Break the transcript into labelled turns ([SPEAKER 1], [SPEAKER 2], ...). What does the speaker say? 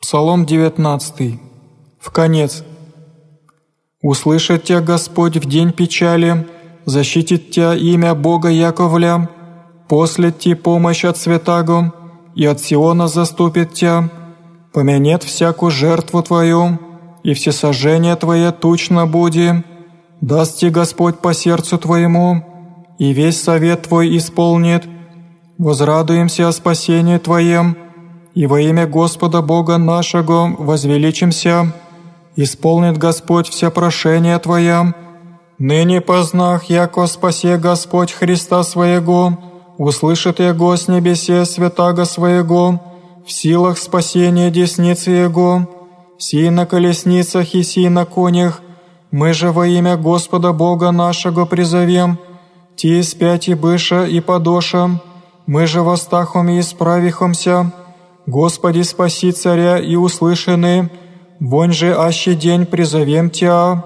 [SPEAKER 1] Псалом 19. В конец. «Услышит тебя Господь в день печали, защитит тебя имя Бога Яковля, послет тебе помощь от святаго, и от Сиона заступит тебя, помянет всякую жертву твою, и всесожжение твое тучно буди, даст тебе Господь по сердцу твоему, и весь совет твой исполнит. Возрадуемся о спасении твоем, и во имя Господа Бога нашего возвеличимся, исполнит Господь все прошения Твоя. Ныне познах, яко спасе Господь Христа Своего, услышит Его с небесе святаго Своего, в силах спасения десницы Его, си на колесницах и си на конях, мы же во имя Господа Бога нашего призовем, ти спять и быша и подоша, мы же восстахом и исправихомся, Господи, спаси царя и услышаны, вонь же аще день призовем Тя,